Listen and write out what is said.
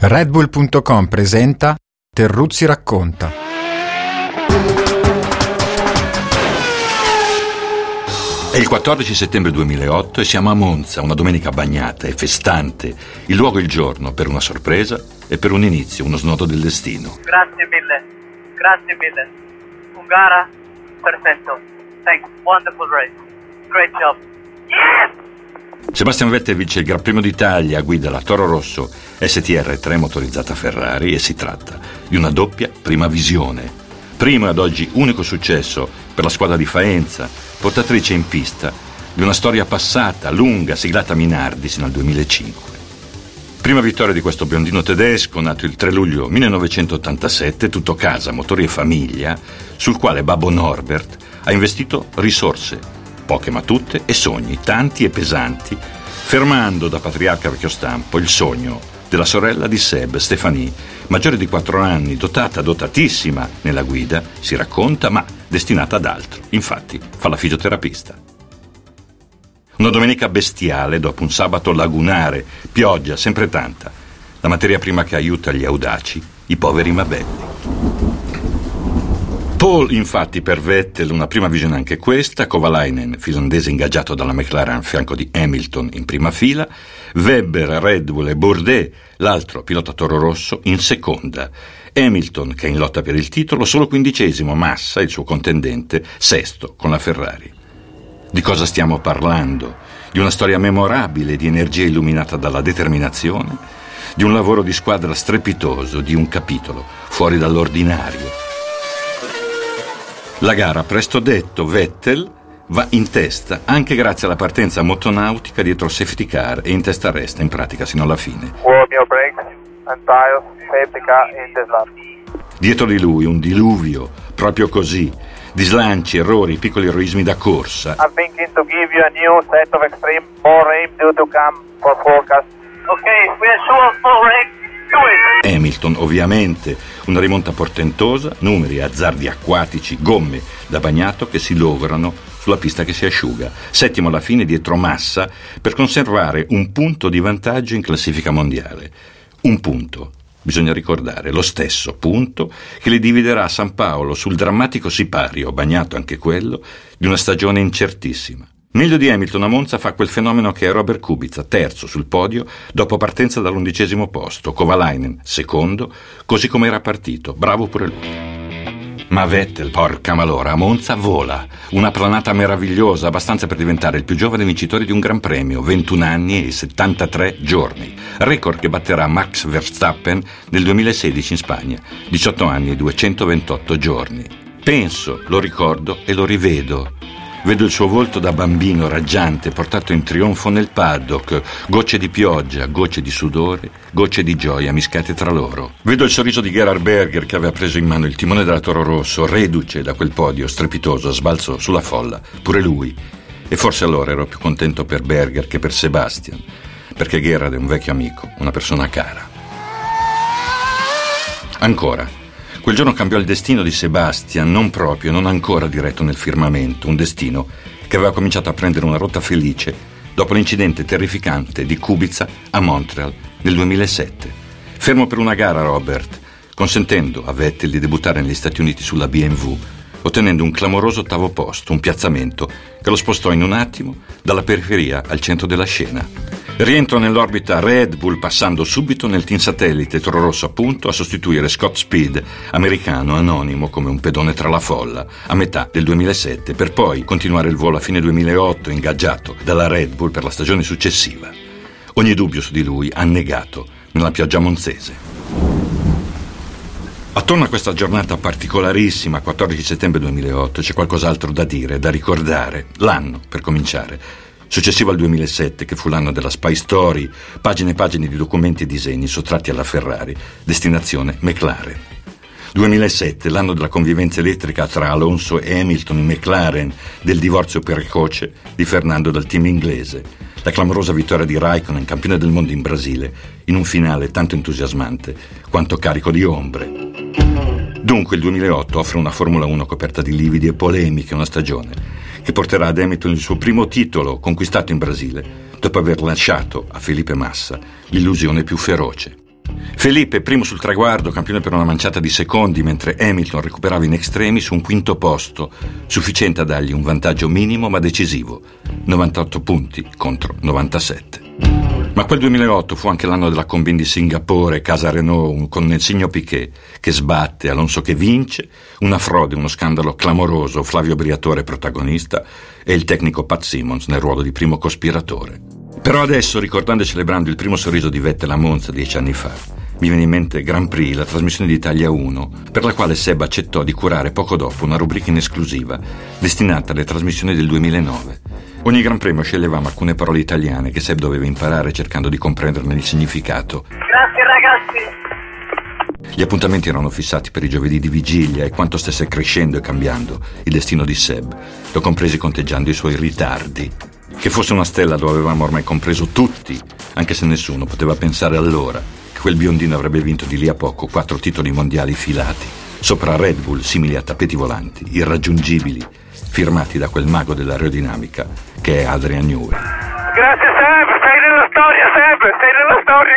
Redbull.com presenta Terruzzi racconta. È il 14 settembre 2008 e siamo a Monza, una domenica bagnata e festante. Il luogo e il giorno per una sorpresa e per un inizio, uno snodo del destino. Grazie mille, grazie mille. Un gara perfetto. Thanks, wonderful race. Great job. Sebastian Vettel vince il Gran Premio d'Italia, guida la Toro Rosso STR3 motorizzata Ferrari e si tratta di una doppia prima visione. Primo ad oggi unico successo per la squadra di Faenza, portatrice in pista di una storia passata, lunga, siglata a Minardi sino al 2005. Prima vittoria di questo biondino tedesco, nato il 3 luglio 1987, tutto casa, motori e famiglia, sul quale Babbo Norbert ha investito risorse poche ma tutte, e sogni, tanti e pesanti, fermando da patriarca vecchio stampo il sogno della sorella di Seb, Stefanie, maggiore di 4 anni, dotata, dotatissima nella guida, si racconta, ma destinata ad altro. Infatti, fa la fisioterapista. Una domenica bestiale dopo un sabato lagunare, pioggia sempre tanta, la materia prima che aiuta gli audaci, i poveri ma belli. Paul, infatti, per Vettel, una prima visione anche questa, Kovalainen, finlandese ingaggiato dalla McLaren a fianco di Hamilton in prima fila, Webber, Red Bull e Bourdais, l'altro pilota toro rosso, in seconda. Hamilton, che è in lotta per il titolo, solo quindicesimo, Massa, il suo contendente, sesto con la Ferrari. Di cosa stiamo parlando? Di una storia memorabile, di energia illuminata dalla determinazione, di un lavoro di squadra strepitoso, di un capitolo fuori dall'ordinario la gara, presto detto, Vettel va in testa anche grazie alla partenza motonautica dietro safety car e in testa resta in pratica sino alla fine. Dietro di lui un diluvio, proprio così, di slanci, errori, piccoli eroismi da corsa. I'm thinking to give you a new set of extreme more rain due to come for forecast. Okay, Hamilton, ovviamente, una rimonta portentosa, numeri, azzardi acquatici, gomme da bagnato che si lograno sulla pista che si asciuga. Settimo alla fine dietro Massa per conservare un punto di vantaggio in classifica mondiale. Un punto. Bisogna ricordare lo stesso punto che li dividerà San Paolo sul drammatico sipario, bagnato anche quello, di una stagione incertissima. Meglio di Hamilton a Monza fa quel fenomeno che è Robert Kubica, terzo sul podio dopo partenza dall'undicesimo posto, Kovalainen secondo, così come era partito, bravo pure lui. Ma Vettel, porca malora, a Monza vola. Una planata meravigliosa, abbastanza per diventare il più giovane vincitore di un Gran Premio, 21 anni e 73 giorni. Record che batterà Max Verstappen nel 2016 in Spagna, 18 anni e 228 giorni. Penso, lo ricordo e lo rivedo Vedo il suo volto da bambino raggiante, portato in trionfo nel paddock, gocce di pioggia, gocce di sudore, gocce di gioia mischiate tra loro. Vedo il sorriso di Gerhard Berger che aveva preso in mano il timone della Toro Rosso, reduce da quel podio strepitoso a sbalzo sulla folla, pure lui. E forse allora ero più contento per Berger che per Sebastian, perché Gerhard è un vecchio amico, una persona cara. Ancora, Quel giorno cambiò il destino di Sebastian, non proprio, non ancora diretto nel firmamento, un destino che aveva cominciato a prendere una rotta felice dopo l'incidente terrificante di Kubica a Montreal nel 2007. Fermo per una gara, Robert, consentendo a Vettel di debuttare negli Stati Uniti sulla BMW, ottenendo un clamoroso ottavo posto, un piazzamento che lo spostò in un attimo dalla periferia al centro della scena. Rientro nell'orbita Red Bull passando subito nel team satellite Toro Rosso appunto a sostituire Scott Speed, americano anonimo come un pedone tra la folla, a metà del 2007 per poi continuare il volo a fine 2008 ingaggiato dalla Red Bull per la stagione successiva. Ogni dubbio su di lui annegato nella pioggia monzese. Attorno a questa giornata particolarissima, 14 settembre 2008, c'è qualcos'altro da dire, da ricordare. L'anno, per cominciare successivo al 2007, che fu l'anno della Spy Story, pagine e pagine di documenti e disegni sottratti alla Ferrari, destinazione McLaren. 2007, l'anno della convivenza elettrica tra Alonso e Hamilton in McLaren, del divorzio precoce di Fernando dal team inglese, la clamorosa vittoria di Raikkonen, campione del mondo in Brasile, in un finale tanto entusiasmante quanto carico di ombre. Dunque il 2008 offre una Formula 1 coperta di lividi e polemiche, una stagione che porterà ad Hamilton il suo primo titolo conquistato in Brasile, dopo aver lasciato a Felipe Massa l'illusione più feroce. Felipe, primo sul traguardo, campione per una manciata di secondi, mentre Hamilton recuperava in extremis un quinto posto, sufficiente a dargli un vantaggio minimo ma decisivo, 98 punti contro 97. Ma quel 2008 fu anche l'anno della combin di Singapore, casa Renault, con Nelsigno Piquet che sbatte, Alonso che vince, una frode, uno scandalo clamoroso, Flavio Briatore protagonista e il tecnico Pat Simmons nel ruolo di primo cospiratore. Però adesso, ricordando e celebrando il primo sorriso di Vettel a Monza dieci anni fa, mi viene in mente Grand Prix, la trasmissione di Italia 1, per la quale Seb accettò di curare poco dopo una rubrica in esclusiva destinata alle trasmissioni del 2009. Ogni Gran Premio sceglievamo alcune parole italiane che Seb doveva imparare cercando di comprenderne il significato. Grazie ragazzi. Gli appuntamenti erano fissati per i giovedì di vigilia e quanto stesse crescendo e cambiando il destino di Seb, lo compresi conteggiando i suoi ritardi. Che fosse una stella lo avevamo ormai compreso tutti, anche se nessuno poteva pensare allora che quel biondino avrebbe vinto di lì a poco quattro titoli mondiali filati, sopra Red Bull simili a tappeti volanti, irraggiungibili, firmati da quel mago dell'aerodinamica che è Adrian Newey. Grazie Seb, sei nella storia Seb, sei nella storia.